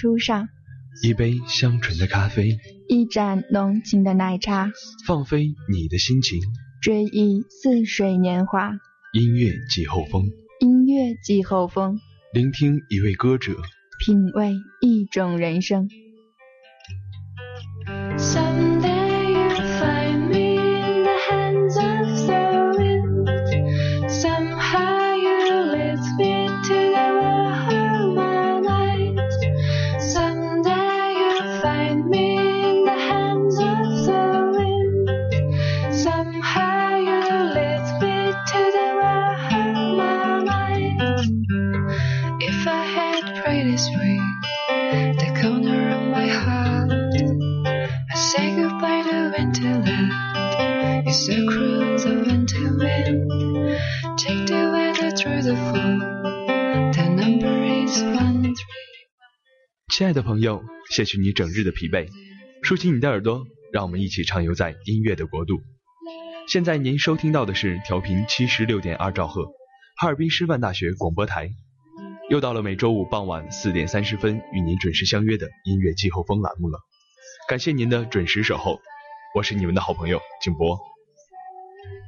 书上，一杯香醇的咖啡，一盏浓情的奶茶，放飞你的心情，追忆似水年华。音乐季后风，音乐季后风，聆听一位歌者，品味一种人生。亲爱的朋友，卸去你整日的疲惫，竖起你的耳朵，让我们一起畅游在音乐的国度。现在您收听到的是调频七十六点二兆赫，哈尔滨师范大学广播台。又到了每周五傍晚四点三十分与您准时相约的音乐季候风栏目了。感谢您的准时守候，我是你们的好朋友静波，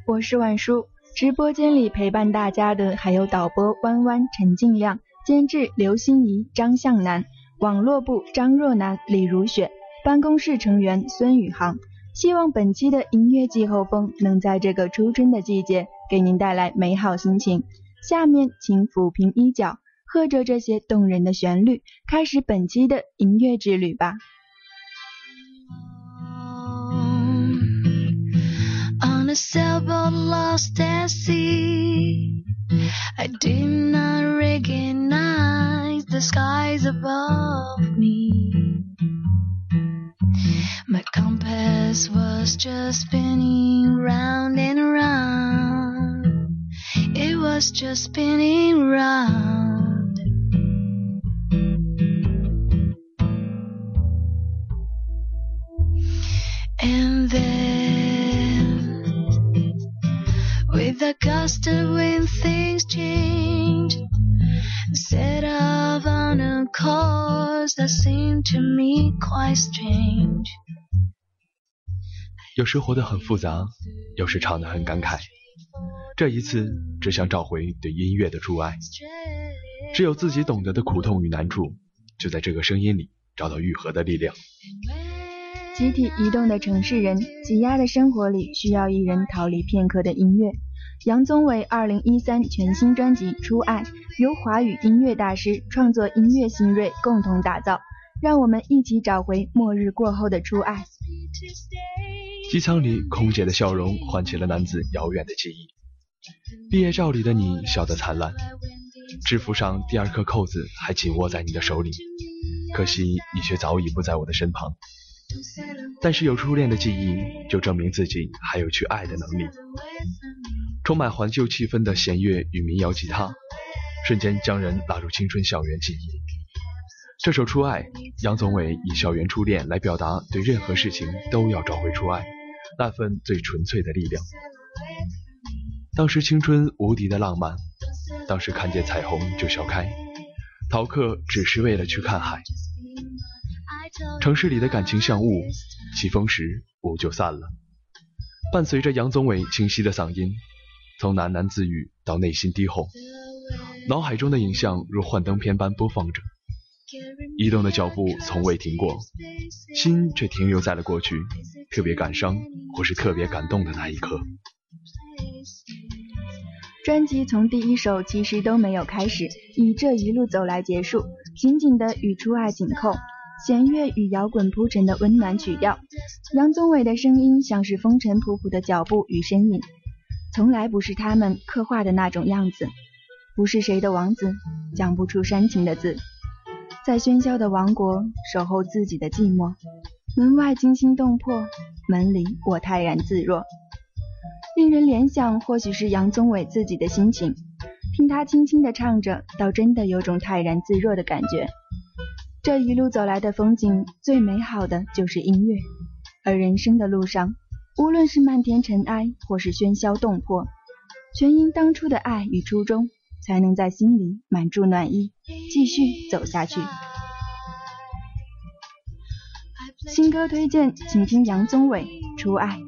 我是晚叔。直播间里陪伴大家的还有导播弯弯、陈静亮，监制刘心怡、张向南，网络部张若楠、李如雪，办公室成员孙宇航。希望本期的音乐季候风能在这个初春的季节给您带来美好心情。下面请抚平衣角。和着这些动人的旋律，开始本期的音乐之旅吧。On a sailboat lost at sea, I did not recognize the skies above me. My compass was just spinning round and round. It was just spinning round. And then, gust of wind, things change. Set off on a course that seemed to me quite strange. 有时活得很复杂，有时唱得很感慨。这一次，只想找回对音乐的挚爱。只有自己懂得的苦痛与难处，就在这个声音里找到愈合的力量。集体移动的城市人，挤压的生活里需要一人逃离片刻的音乐。杨宗纬二零一三全新专辑《初爱》，由华语音乐大师创作音乐新锐共同打造，让我们一起找回末日过后的初爱。机舱里空姐的笑容唤起了男子遥远的记忆。毕业照里的你笑得灿烂，制服上第二颗扣子还紧握在你的手里，可惜你却早已不在我的身旁。但是有初恋的记忆，就证明自己还有去爱的能力。充满怀旧气氛的弦乐与民谣吉他，瞬间将人拉入青春校园记忆。这首《初爱》，杨宗纬以校园初恋来表达对任何事情都要找回初爱那份最纯粹的力量。当时青春无敌的浪漫，当时看见彩虹就笑开，逃课只是为了去看海。城市里的感情像雾，起风时雾就散了。伴随着杨宗纬清晰的嗓音，从喃喃自语到内心低吼，脑海中的影像如幻灯片般播放着，移动的脚步从未停过，心却停留在了过去，特别感伤或是特别感动的那一刻。专辑从第一首其实都没有开始，以这一路走来结束，紧紧的与初爱紧扣。弦乐与摇滚铺陈的温暖曲调，杨宗纬的声音像是风尘仆仆的脚步与身影，从来不是他们刻画的那种样子，不是谁的王子，讲不出煽情的字，在喧嚣的王国守候自己的寂寞，门外惊心动魄，门里我泰然自若，令人联想或许是杨宗纬自己的心情，听他轻轻的唱着，倒真的有种泰然自若的感觉。这一路走来的风景，最美好的就是音乐。而人生的路上，无论是漫天尘埃，或是喧嚣动魄，全因当初的爱与初衷，才能在心里满注暖意，继续走下去。新歌推荐，请听杨宗纬《初爱》。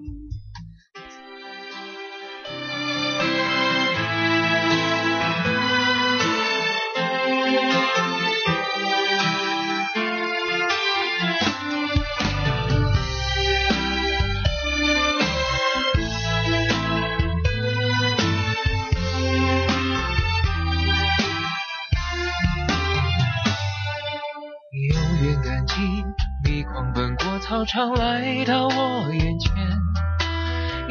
常来到我眼前，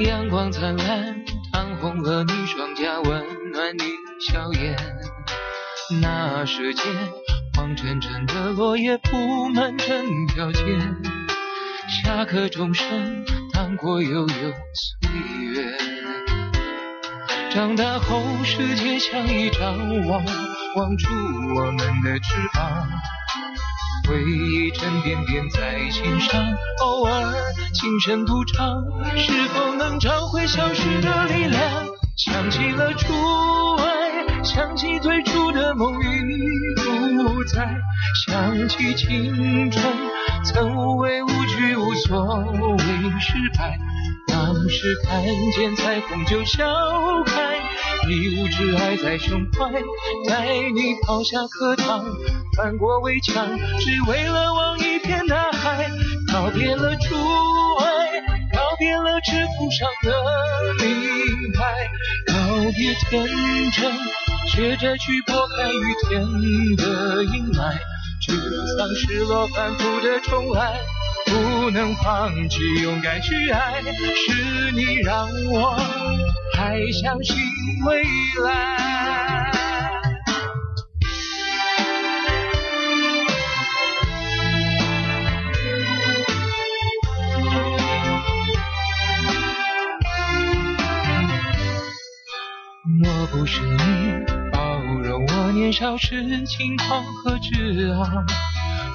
阳光灿烂，烫红了你双颊，温暖你笑颜。那时间，黄澄澄的落叶铺满整条街，下课钟声荡过悠悠岁月。长大后，世界像一张网，网住我们的翅膀。回忆沉甸甸在心上，偶尔轻声独唱，是否能找回消失的力量？想起了初爱，想起最初的梦已不在，想起青春曾无畏无惧，无所谓失败。当时看见彩虹就笑开，一无知爱在胸怀，带你跑下课堂。翻过围墙，只为了望一片大海。告别了初爱，告别了制服上的名牌，告别天真，学着去拨开雨天的阴霾。沮丧、失落、反复的重来，不能放弃，勇敢去爱。是你让我还相信未来。若不是你包容我年少时轻狂和自昂，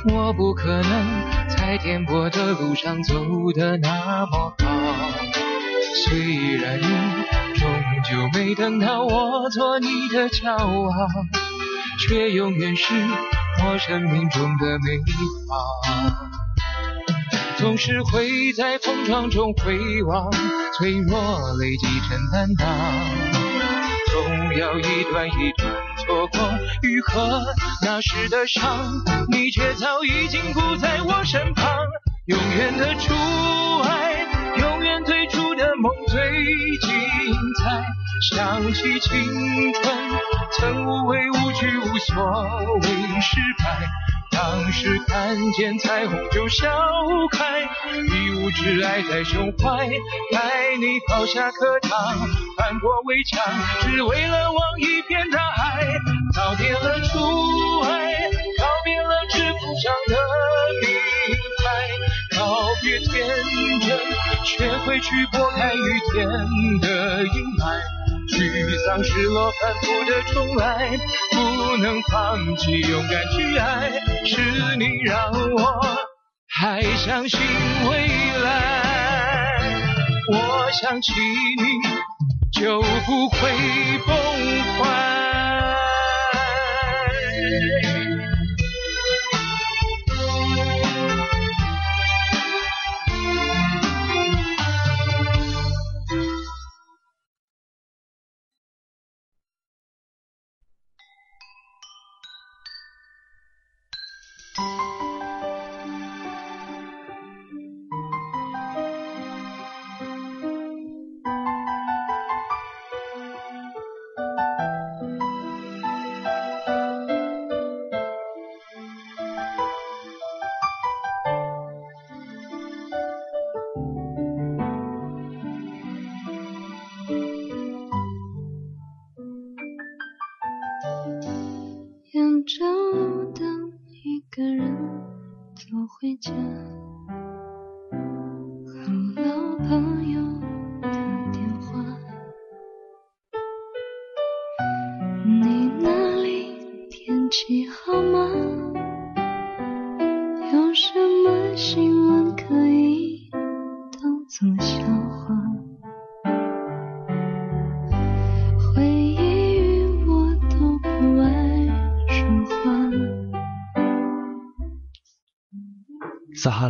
我不可能在颠簸的路上走得那么好。虽然你终究没等到我做你的骄傲，却永远是我生命中的美好。总是会在碰撞中回望，脆弱累积成担当。总要一段一段错过愈合，那时的伤，你却早已经不在我身旁。永远的除爱，永远最初的梦最精彩。想起青春，曾无畏无惧，无所谓失败。当时看见彩虹就笑开，一无挚爱在胸怀，带你跑下课堂，翻过围墙，只为了望一片大海。告别了初爱，告别了纸符上的名牌，告别天真，学会去拨开雨天的阴霾。沮丧、失落，反复的重来，不能放弃，勇敢去爱，是你让我还相信未来。我想起你，就不会崩坏。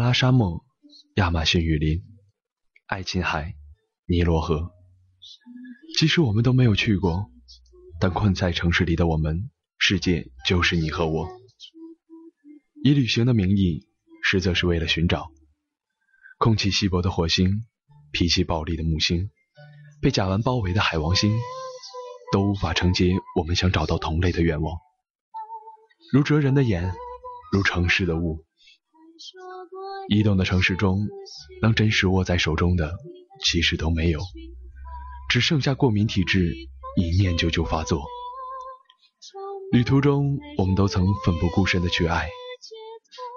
拉沙漠、亚马逊雨林、爱琴海、尼罗河，即使我们都没有去过，但困在城市里的我们，世界就是你和我。以旅行的名义，实则是为了寻找空气稀薄的火星、脾气暴戾的木星、被甲烷包围的海王星，都无法承接我们想找到同类的愿望。如哲人的眼，如城市的雾。移动的城市中，能真实握在手中的，其实都没有，只剩下过敏体质，一念就就发作。旅途中，我们都曾奋不顾身的去爱，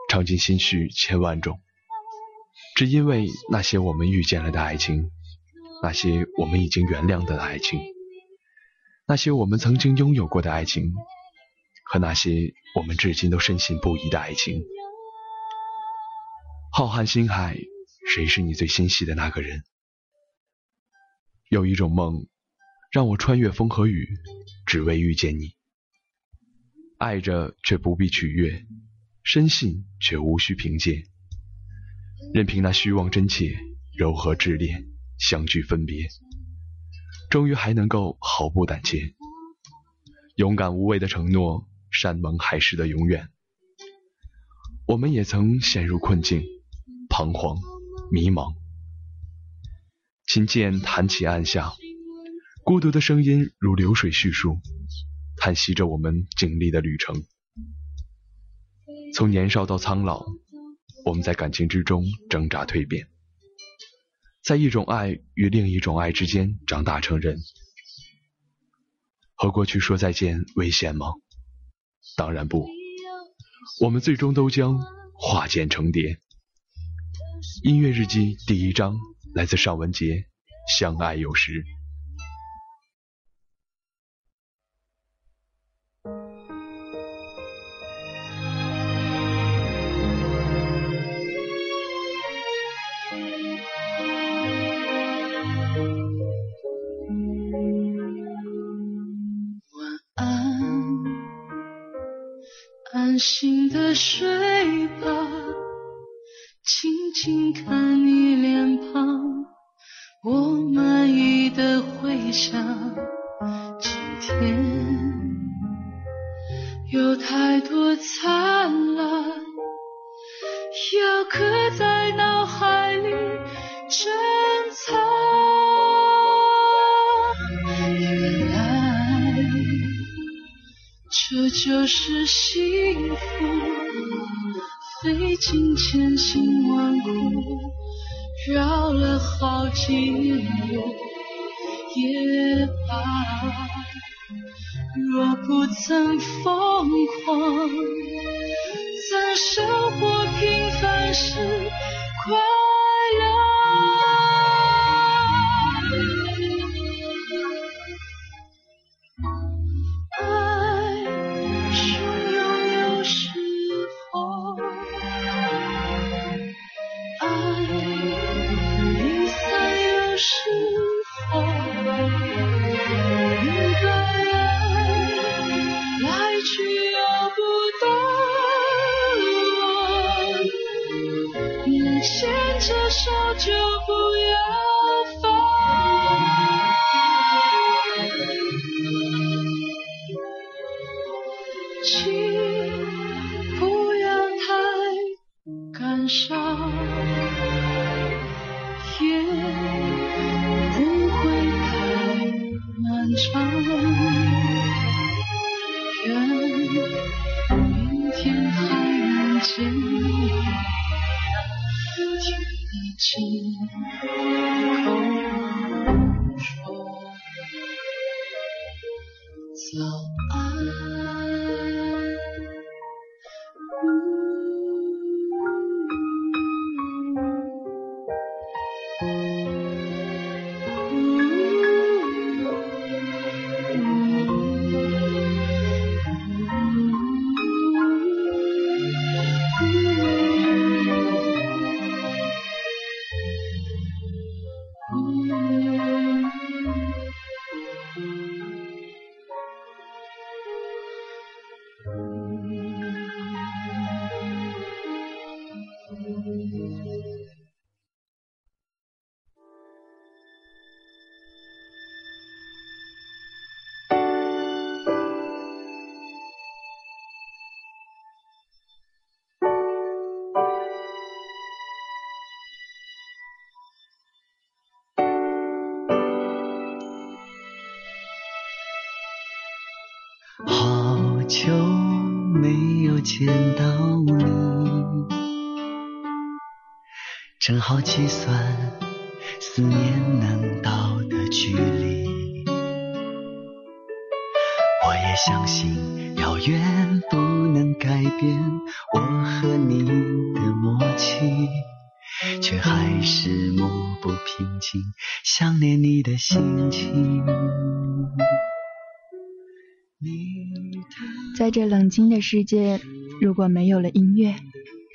尝尽心绪千万种，只因为那些我们遇见了的爱情，那些我们已经原谅的爱情，那些我们曾经拥有过的爱情，和那些我们至今都深信不疑的爱情。浩瀚星海，谁是你最心系的那个人？有一种梦，让我穿越风和雨，只为遇见你。爱着却不必取悦，深信却无需凭借，任凭那虚妄真切、柔和炽烈相聚分别，终于还能够毫不胆怯，勇敢无畏的承诺，山盟海誓的永远。我们也曾陷入困境。彷徨，迷茫。琴键弹起，按下，孤独的声音如流水叙述，叹息着我们经历的旅程。从年少到苍老，我们在感情之中挣扎蜕变，在一种爱与另一种爱之间长大成人。和过去说再见，危险吗？当然不，我们最终都将化茧成蝶。音乐日记第一章来自尚雯婕，相爱有时。晚安，安心的睡吧。轻看你脸庞，我满意的回想。今天有太多灿烂，要刻在脑海里珍藏。原来这就是幸福，费尽千辛万苦，绕了好几路也罢。若不曾疯狂，怎生活平凡时快见到你，正好计算思念能到的距离。我也相信遥远不能改变我和你的默契，却还是抹不平静想念你的心情。在这冷清的世界，如果没有了音乐，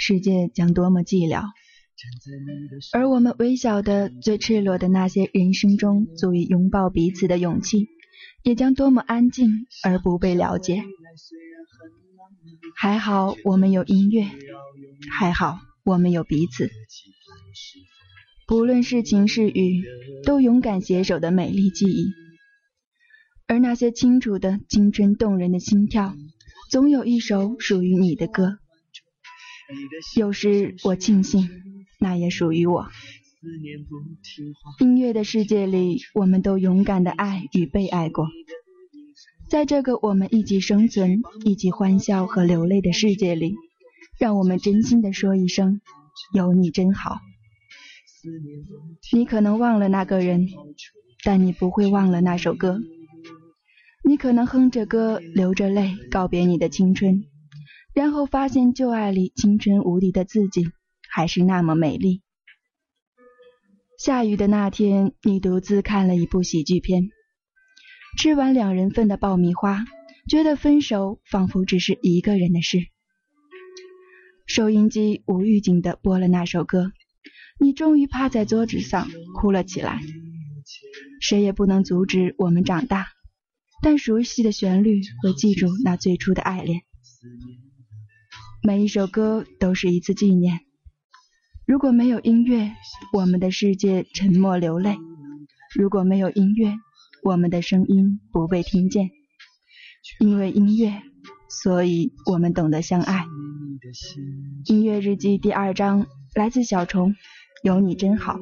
世界将多么寂寥。而我们微小的、最赤裸的那些人生中足以拥抱彼此的勇气，也将多么安静而不被了解。还好我们有音乐，还好我们有彼此。不论是晴是雨，都勇敢携手的美丽记忆。而那些清楚的青春动人的心跳，总有一首属于你的歌。有时我庆幸，那也属于我。音乐的世界里，我们都勇敢的爱与被爱过。在这个我们一起生存、一起欢笑和流泪的世界里，让我们真心的说一声：有你真好。你可能忘了那个人，但你不会忘了那首歌。你可能哼着歌，流着泪告别你的青春，然后发现旧爱里青春无敌的自己还是那么美丽。下雨的那天，你独自看了一部喜剧片，吃完两人份的爆米花，觉得分手仿佛只是一个人的事。收音机无预警的播了那首歌，你终于趴在桌子上哭了起来。谁也不能阻止我们长大。但熟悉的旋律会记住那最初的爱恋，每一首歌都是一次纪念。如果没有音乐，我们的世界沉默流泪；如果没有音乐，我们的声音不被听见。因为音乐，所以我们懂得相爱。音乐日记第二章来自小虫，有你真好。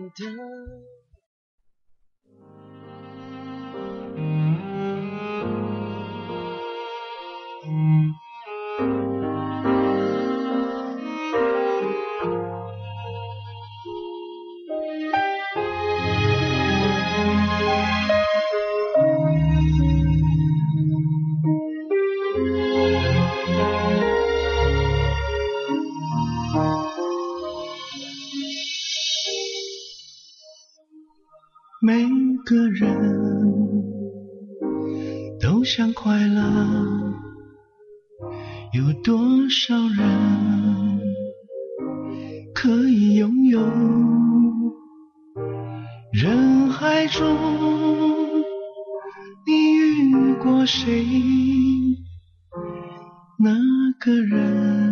想有多少人可以拥有？人海中，你遇过谁？那个人，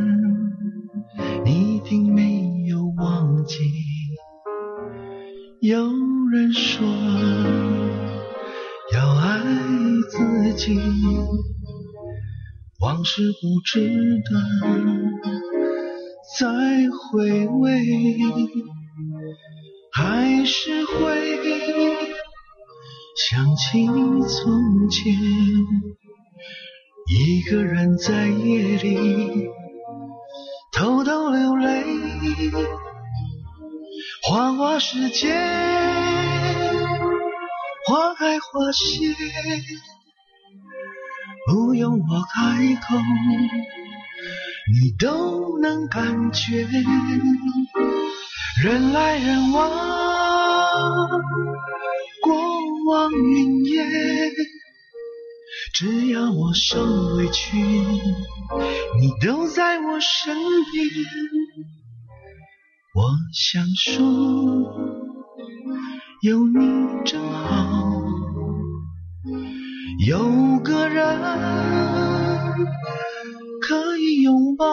值得再回味，还是会想起从前，一个人在夜里偷偷流泪，花花世界，花开花谢。不用我开口，你都能感觉。人来人往，过往云烟。只要我受委屈，你都在我身边。我想说，有你真好。有个人可以拥抱，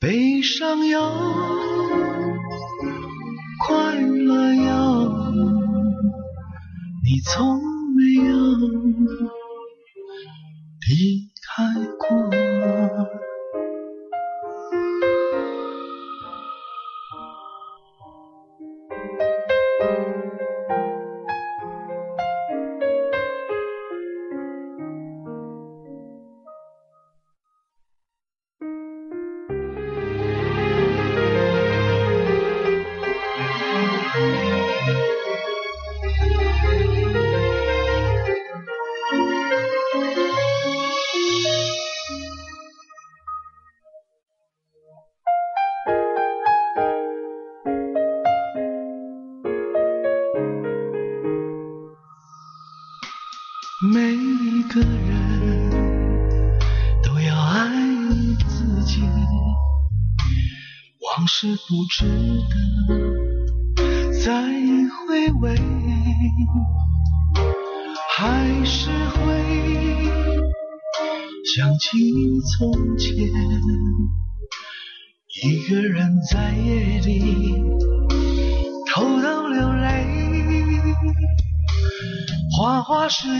悲伤有，快乐有，你从没有。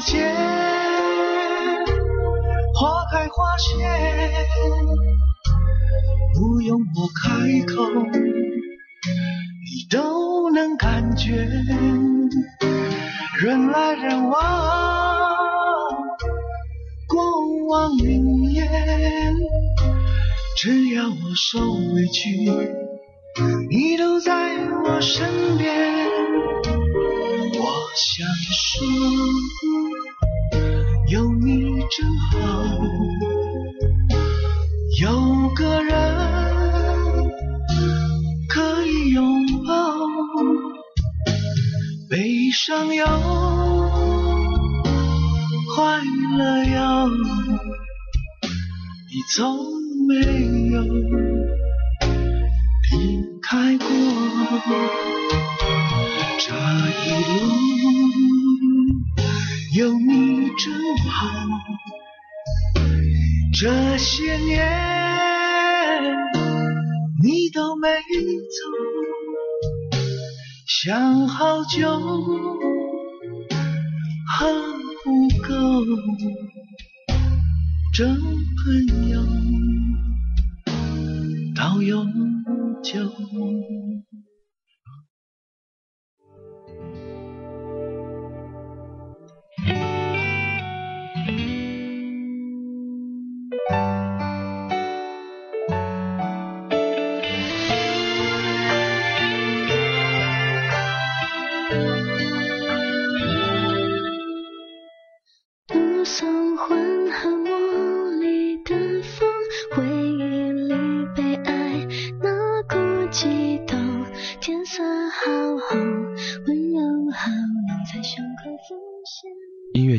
界，花开花谢。不用我开口，你都能感觉。人来人往，过往云烟。只要我受委屈，你都在我身边。我想说，真好。有个人可以拥抱。悲伤有，快乐有，你从没有离开过。这一路有你真好，这些年你都没走。想好久喝不够，真朋友到永久。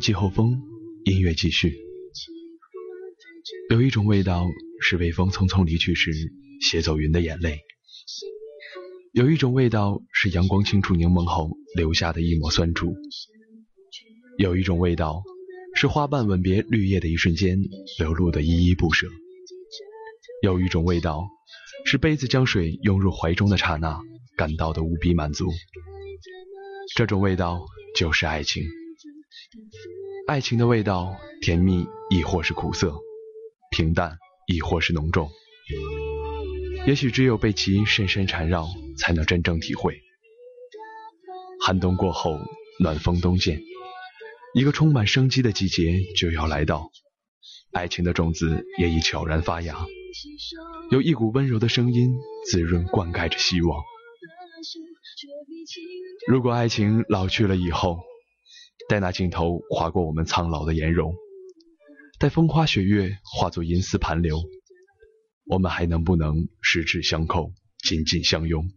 季后风，音乐继续。有一种味道是微风匆匆离去时携走云的眼泪，有一种味道是阳光倾注柠檬后留下的一抹酸楚，有一种味道是花瓣吻别绿叶的一瞬间流露的依依不舍，有一种味道是杯子将水涌入怀中的刹那感到的无比满足。这种味道就是爱情。爱情的味道，甜蜜亦或是苦涩，平淡亦或是浓重。也许只有被其深深缠绕，才能真正体会。寒冬过后，暖风东渐，一个充满生机的季节就要来到。爱情的种子也已悄然发芽，有一股温柔的声音滋润灌溉着希望。如果爱情老去了以后，待那镜头划过我们苍老的颜容，待风花雪月化作银丝盘流，我们还能不能十指相扣，紧紧相拥？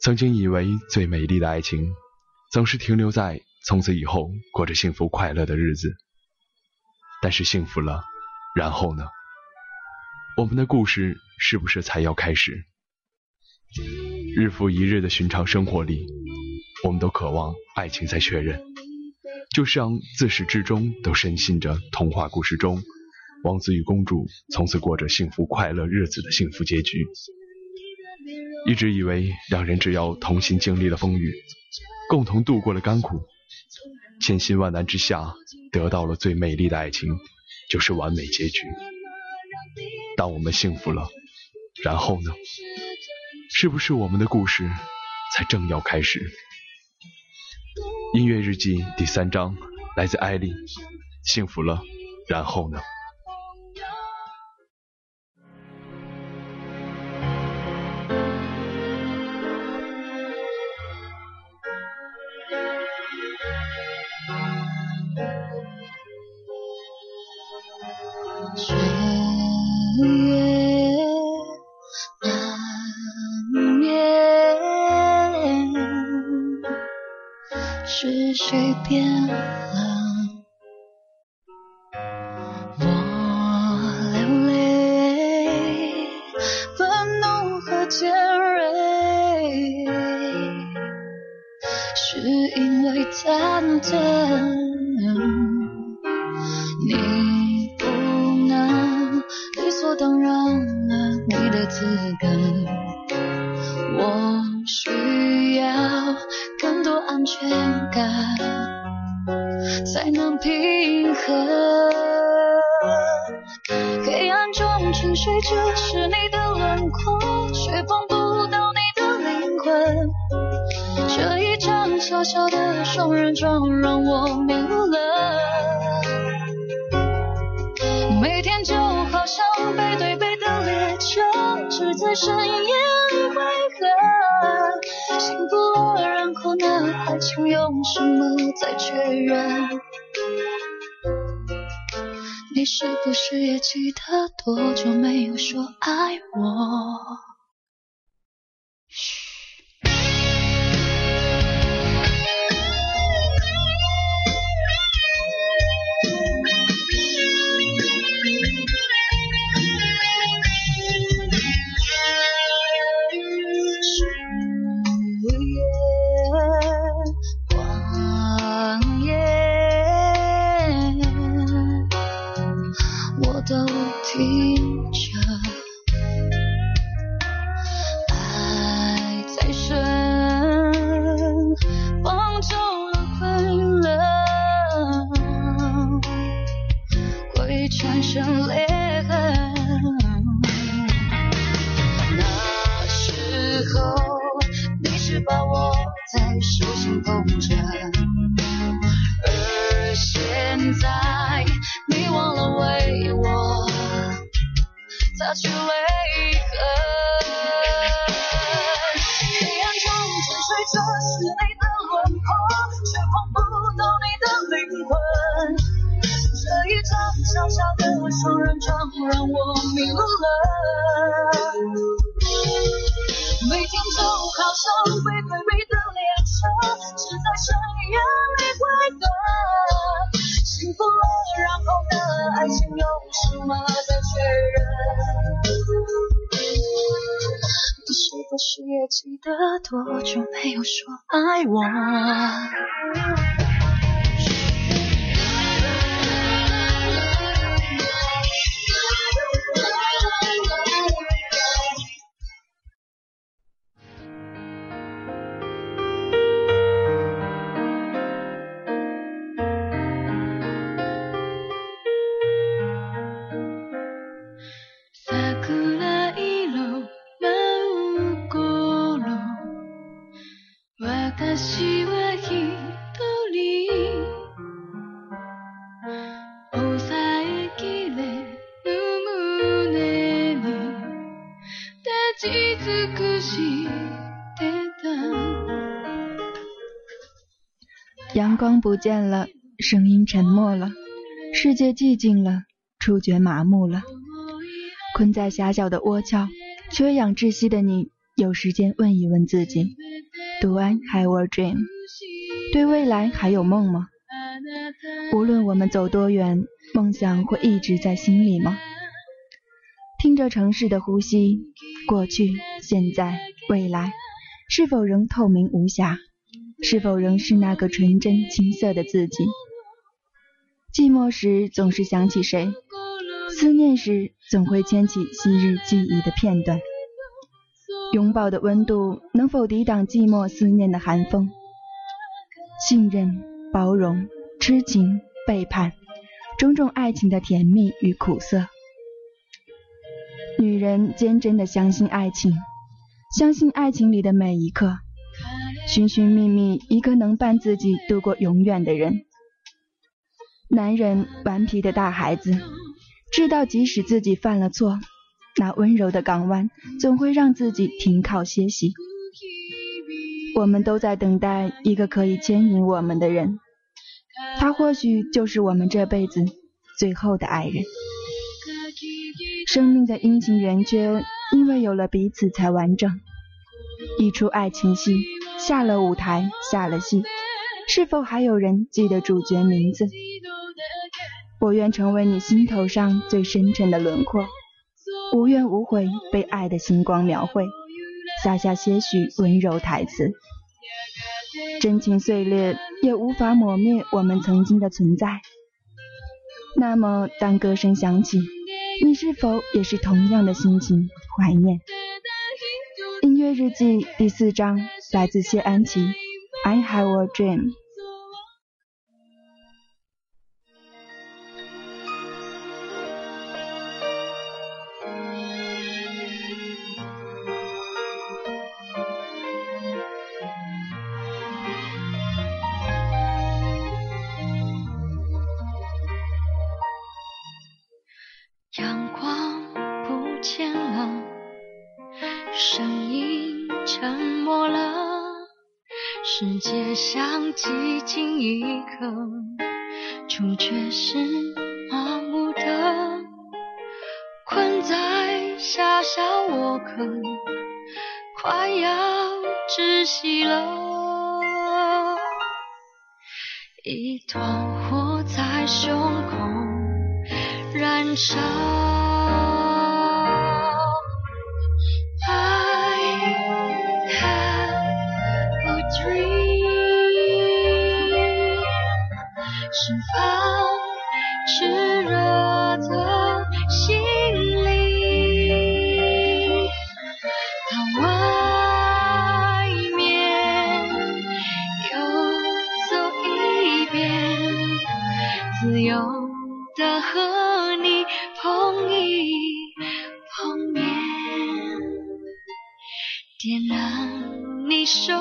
曾经以为最美丽的爱情，总是停留在从此以后过着幸福快乐的日子。但是幸福了，然后呢？我们的故事是不是才要开始？日复一日的寻常生活里。我们都渴望爱情再确认，就像自始至终都深信着童话故事中王子与公主从此过着幸福快乐日子的幸福结局。一直以为两人只要同心经历了风雨，共同度过了甘苦，千辛万难之下得到了最美丽的爱情，就是完美结局。当我们幸福了，然后呢？是不是我们的故事才正要开始？音乐日记第三章，来自艾丽。幸福了，然后呢？才能平衡。黑暗中沉睡着是你的轮廓，却碰不到你的灵魂。这一张小小的双人床让我迷路了。每天就好像背对背的列车，只在深夜里汇合。幸福让。那爱情用什么再确认你是不是也记得多久没有说爱我？心捧着。而现在，你忘了为我擦去泪痕。黑暗中沉睡着是你的轮廓，却碰不到你的灵魂。这一张小小的双人床让我迷路了。每天就好像背对背车，只在深夜里会等。幸福了，然后呢？爱情有什么再确认？你是不是也记得多久没有说爱我？光不见了，声音沉默了，世界寂静了，触觉麻木了。困在狭小的窝壳，缺氧窒息的你，有时间问一问自己：Do I have a dream？对未来还有梦吗？无论我们走多远，梦想会一直在心里吗？听着城市的呼吸，过去、现在、未来，是否仍透明无瑕？是否仍是那个纯真青涩的自己？寂寞时总是想起谁，思念时总会牵起昔日记忆的片段。拥抱的温度能否抵挡寂寞思念的寒风？信任、包容、痴情、背叛，种种爱情的甜蜜与苦涩。女人坚贞的相信爱情，相信爱情里的每一刻。寻寻觅觅一个能伴自己度过永远的人。男人顽皮的大孩子，知道即使自己犯了错，那温柔的港湾总会让自己停靠歇息。我们都在等待一个可以牵引我们的人，他或许就是我们这辈子最后的爱人。生命的阴晴圆缺，因为有了彼此才完整。一出爱情戏。下了舞台，下了戏，是否还有人记得主角名字？我愿成为你心头上最深沉的轮廓，无怨无悔被爱的星光描绘，洒下些许温柔台词。真情碎裂也无法抹灭我们曾经的存在。那么，当歌声响起，你是否也是同样的心情怀念？音乐日记第四章。来自谢安琪，I have a dream。主角是麻木的，困在狭小我可，快要窒息了。一团火在胸口燃烧。点燃你手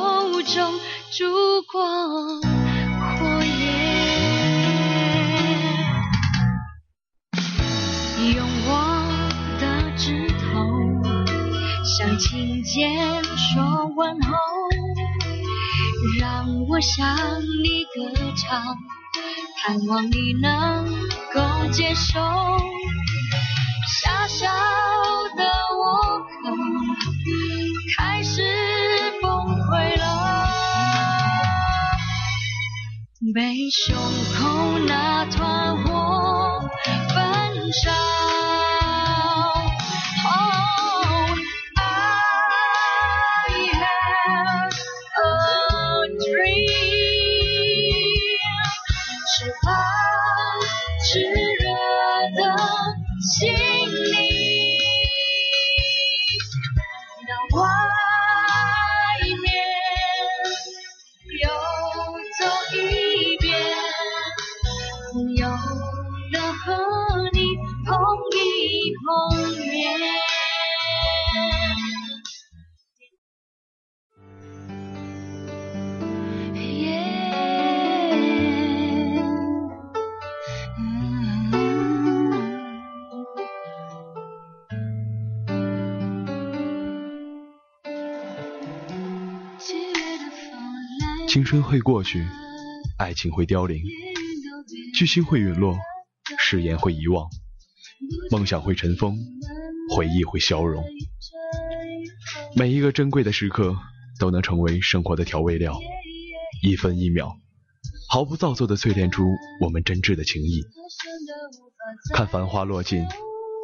中烛光火焰，用我的指头向琴键说问候，让我向你歌唱，盼望你能够接受。狭小开始崩溃了，被胸口那团火焚烧。青春会过去，爱情会凋零，巨星会陨落，誓言会遗忘，梦想会尘封，回忆会消融。每一个珍贵的时刻都能成为生活的调味料，一分一秒，毫不造作地淬炼出我们真挚的情谊。看繁花落尽，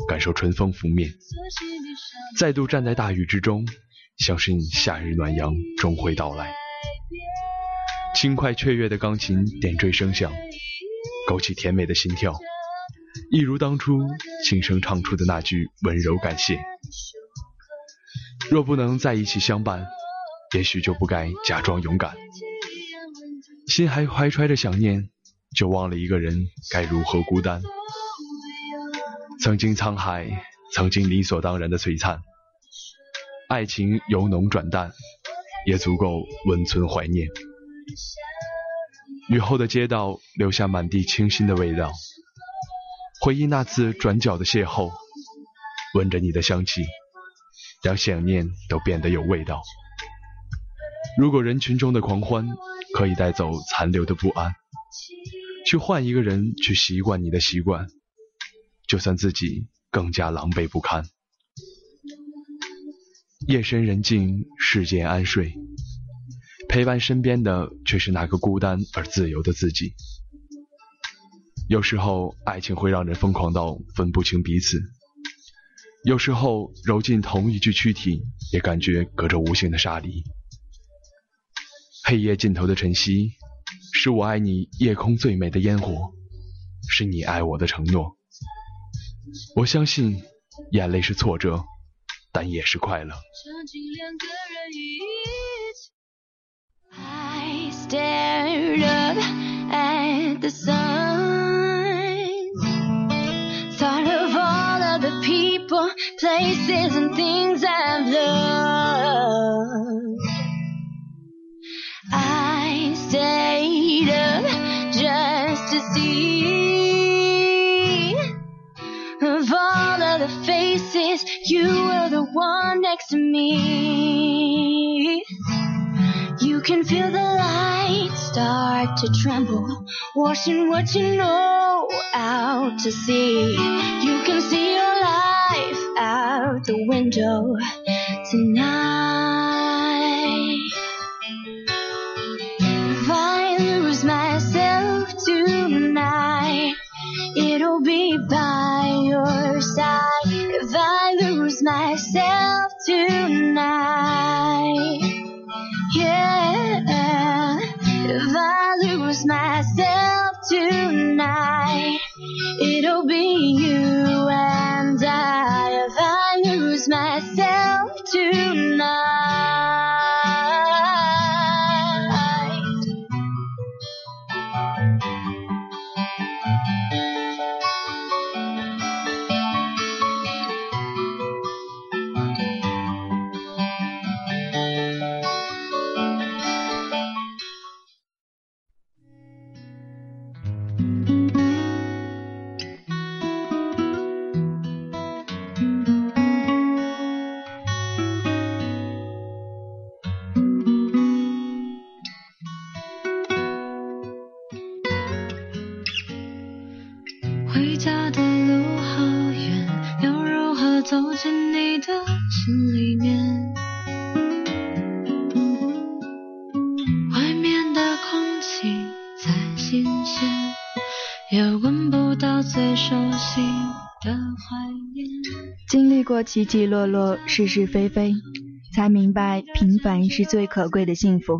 感受春风拂面，再度站在大雨之中，相信夏日暖阳终会到来。轻快雀跃的钢琴点缀声响，勾起甜美的心跳，一如当初轻声唱出的那句温柔感谢。若不能在一起相伴，也许就不该假装勇敢。心还怀揣着想念，就忘了一个人该如何孤单。曾经沧海，曾经理所当然的璀璨，爱情由浓转淡，也足够温存怀念。雨后的街道留下满地清新的味道，回忆那次转角的邂逅，闻着你的香气，让想念都变得有味道。如果人群中的狂欢可以带走残留的不安，去换一个人去习惯你的习惯，就算自己更加狼狈不堪。夜深人静，世间安睡。陪伴身边的却是那个孤单而自由的自己。有时候，爱情会让人疯狂到分不清彼此；有时候，揉进同一具躯体，也感觉隔着无形的沙砾。黑夜尽头的晨曦，是我爱你夜空最美的烟火，是你爱我的承诺。我相信，眼泪是挫折，但也是快乐。Stared up at the sun. Thought of all of the people, places, and things I've loved. I stayed up just to see of all of the faces, you were the one next to me. You can feel the light start to tremble, washing what you know out to sea. You can see your life out the window tonight. If I lose myself tonight, it'll be by your side. If I lose myself tonight. Yeah, lose myself tonight, it'll be you 起起落落、是是非非，才明白平凡是最可贵的幸福。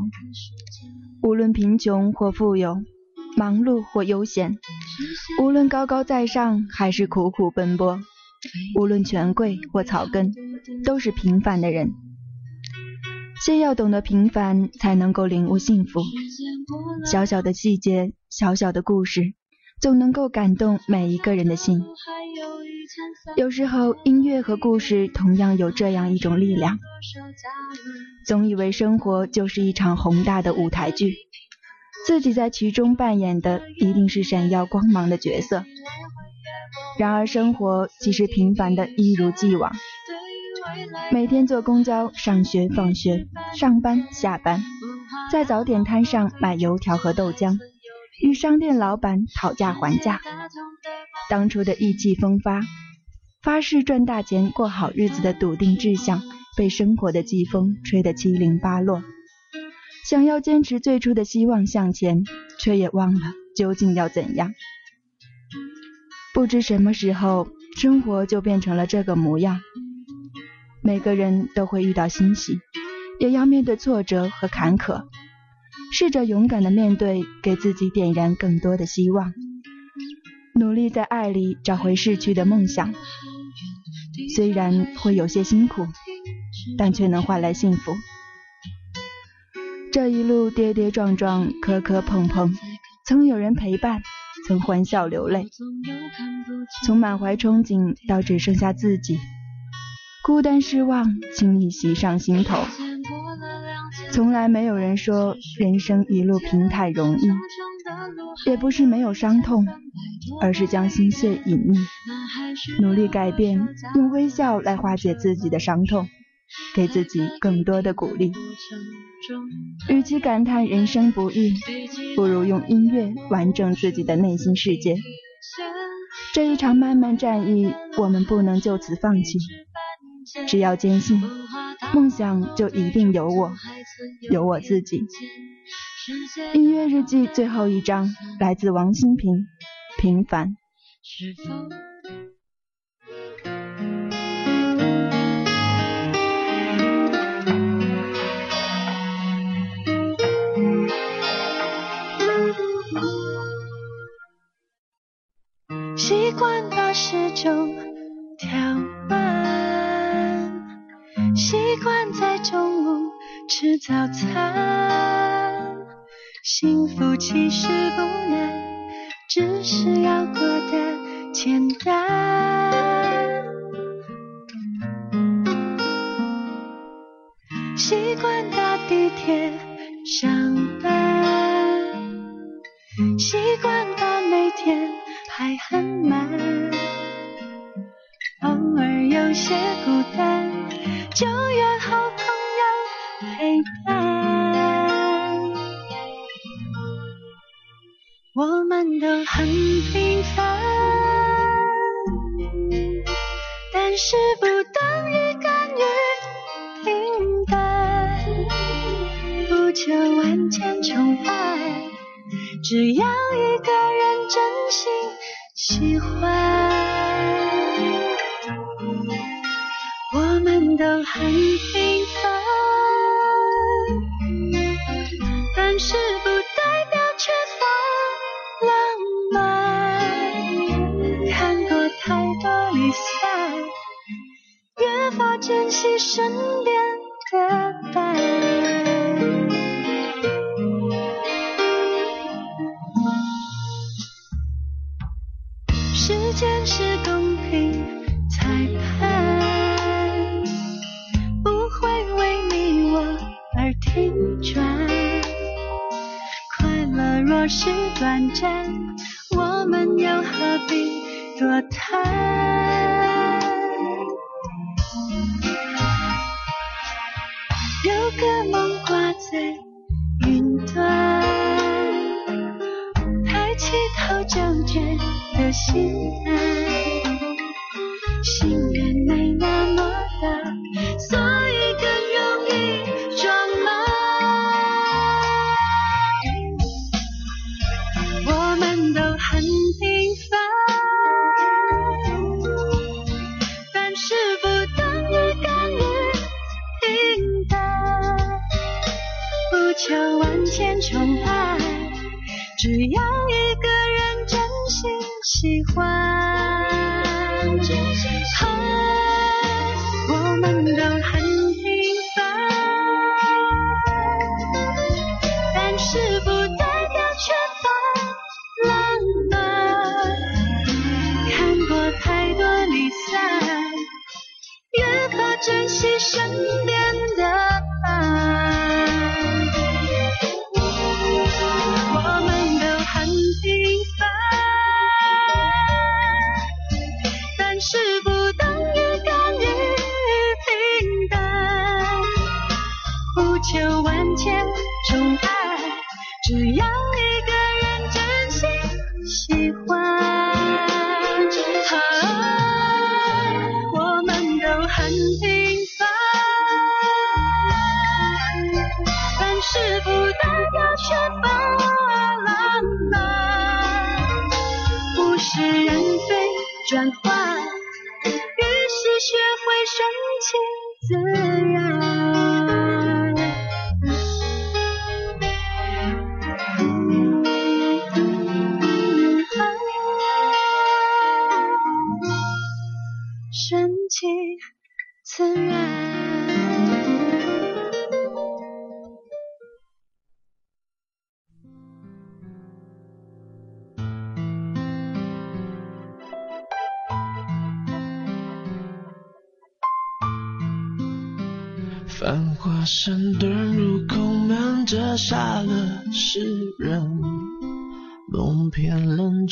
无论贫穷或富有，忙碌或悠闲，无论高高在上还是苦苦奔波，无论权贵或草根，都是平凡的人。先要懂得平凡，才能够领悟幸福。小小的细节，小小的故事，总能够感动每一个人的心。有时候，音乐和故事同样有这样一种力量。总以为生活就是一场宏大的舞台剧，自己在其中扮演的一定是闪耀光芒的角色。然而，生活其实平凡的一如既往。每天坐公交上学、放学、上班、下班，在早点摊上买油条和豆浆，与商店老板讨价还价。当初的意气风发。发誓赚大钱、过好日子的笃定志向，被生活的季风吹得七零八落。想要坚持最初的希望向前，却也忘了究竟要怎样。不知什么时候，生活就变成了这个模样。每个人都会遇到欣喜，也要面对挫折和坎坷。试着勇敢的面对，给自己点燃更多的希望。努力在爱里找回逝去的梦想。虽然会有些辛苦，但却能换来幸福。这一路跌跌撞撞、磕磕碰碰，曾有人陪伴，曾欢笑流泪，从满怀憧憬到只剩下自己，孤单失望轻易袭上心头。从来没有人说人生一路平坦容易，也不是没有伤痛。而是将心碎隐匿，努力改变，用微笑来化解自己的伤痛，给自己更多的鼓励。与其感叹人生不易，不如用音乐完整自己的内心世界。这一场漫漫战役，我们不能就此放弃。只要坚信，梦想就一定有我，有我自己。音乐日记最后一章，来自王心平。平凡。早餐，幸福其实不难。只是要过得简单，习惯搭地铁上班，习惯把每天排很满，很平凡，但是不等于甘于平淡。不求万千宠爱，只要一个人真心喜欢。珍惜珍惜身边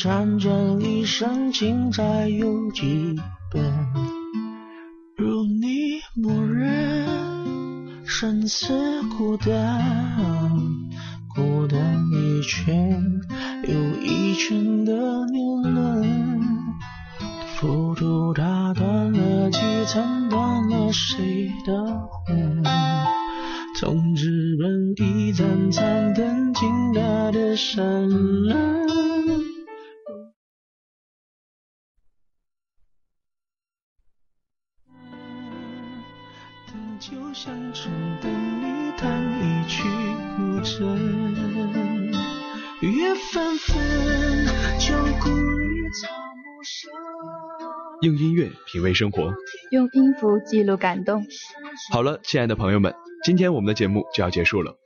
辗转一生，情债有几本？如你默认，生死孤单，孤单一圈又一圈的年轮，浮屠打断了几层，断了谁的魂？从纸本一盏盏灯，倾大的山峦，就像城的你弹一曲古筝，月纷纷，就故意草木深。用音乐品味生活，用音符记录感动。好了，亲爱的朋友们，今天我们的节目就要结束了，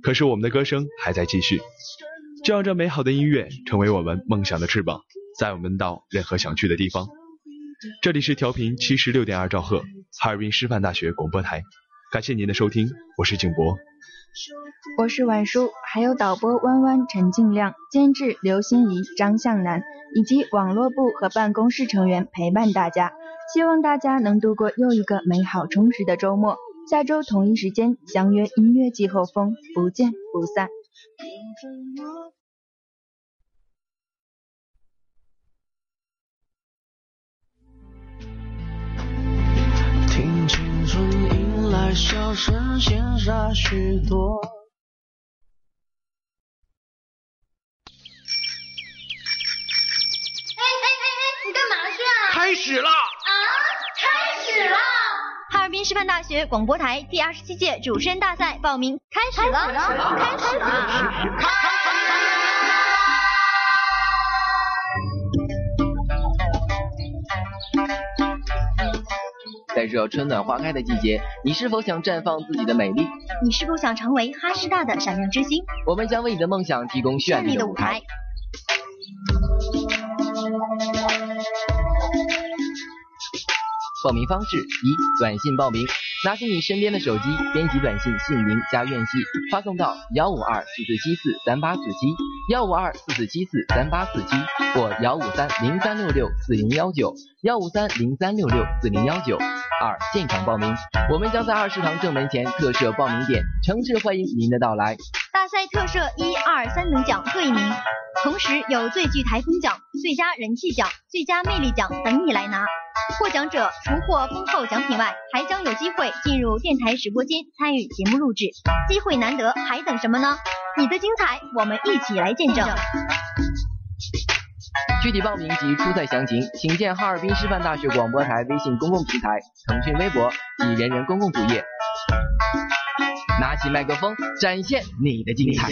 可是我们的歌声还在继续。就让这美好的音乐成为我们梦想的翅膀，载我们到任何想去的地方。这里是调频七十六点二兆赫，哈尔滨师范大学广播台，感谢您的收听，我是景博，我是婉舒，还有导播弯弯、陈静亮，监制刘欣怡、张向南，以及网络部和办公室成员陪伴大家。希望大家能度过又一个美好充实的周末。下周同一时间相约音乐季后风，不见不散。笑声，羡煞许多。哎哎哎哎，你干嘛去啊？开始了。哈尔滨师范大学广播台第二十七届主持人大赛报名开始了，开始了，开始了！在这春暖花开的季节，你是否想绽放自己的美丽？你是否想成为哈师大的闪亮之星？我们将为你的梦想提供绚丽的舞台。报名方式：一、短信报名，拿起你身边的手机，编辑短信姓名加院系，发送到幺五二四四七四三八四七，幺五二四四七四三八四七或幺五三零三六六四零幺九，幺五三零三六六四零幺九。二、现场报名，我们将在二食堂正门前特设报名点，诚挚欢迎您的到来。大赛特设一二三等奖各一名，同时有最具台风奖、最佳人气奖、最佳魅力奖等你来拿。获奖者除获丰厚奖品外，还将有机会进入电台直播间参与节目录制，机会难得，还等什么呢？你的精彩，我们一起来见证。具体报名及初赛详情，请见哈尔滨师范大学广播台微信公共平台、腾讯微博及人人公共主页。拿起麦克风，展现你的精彩。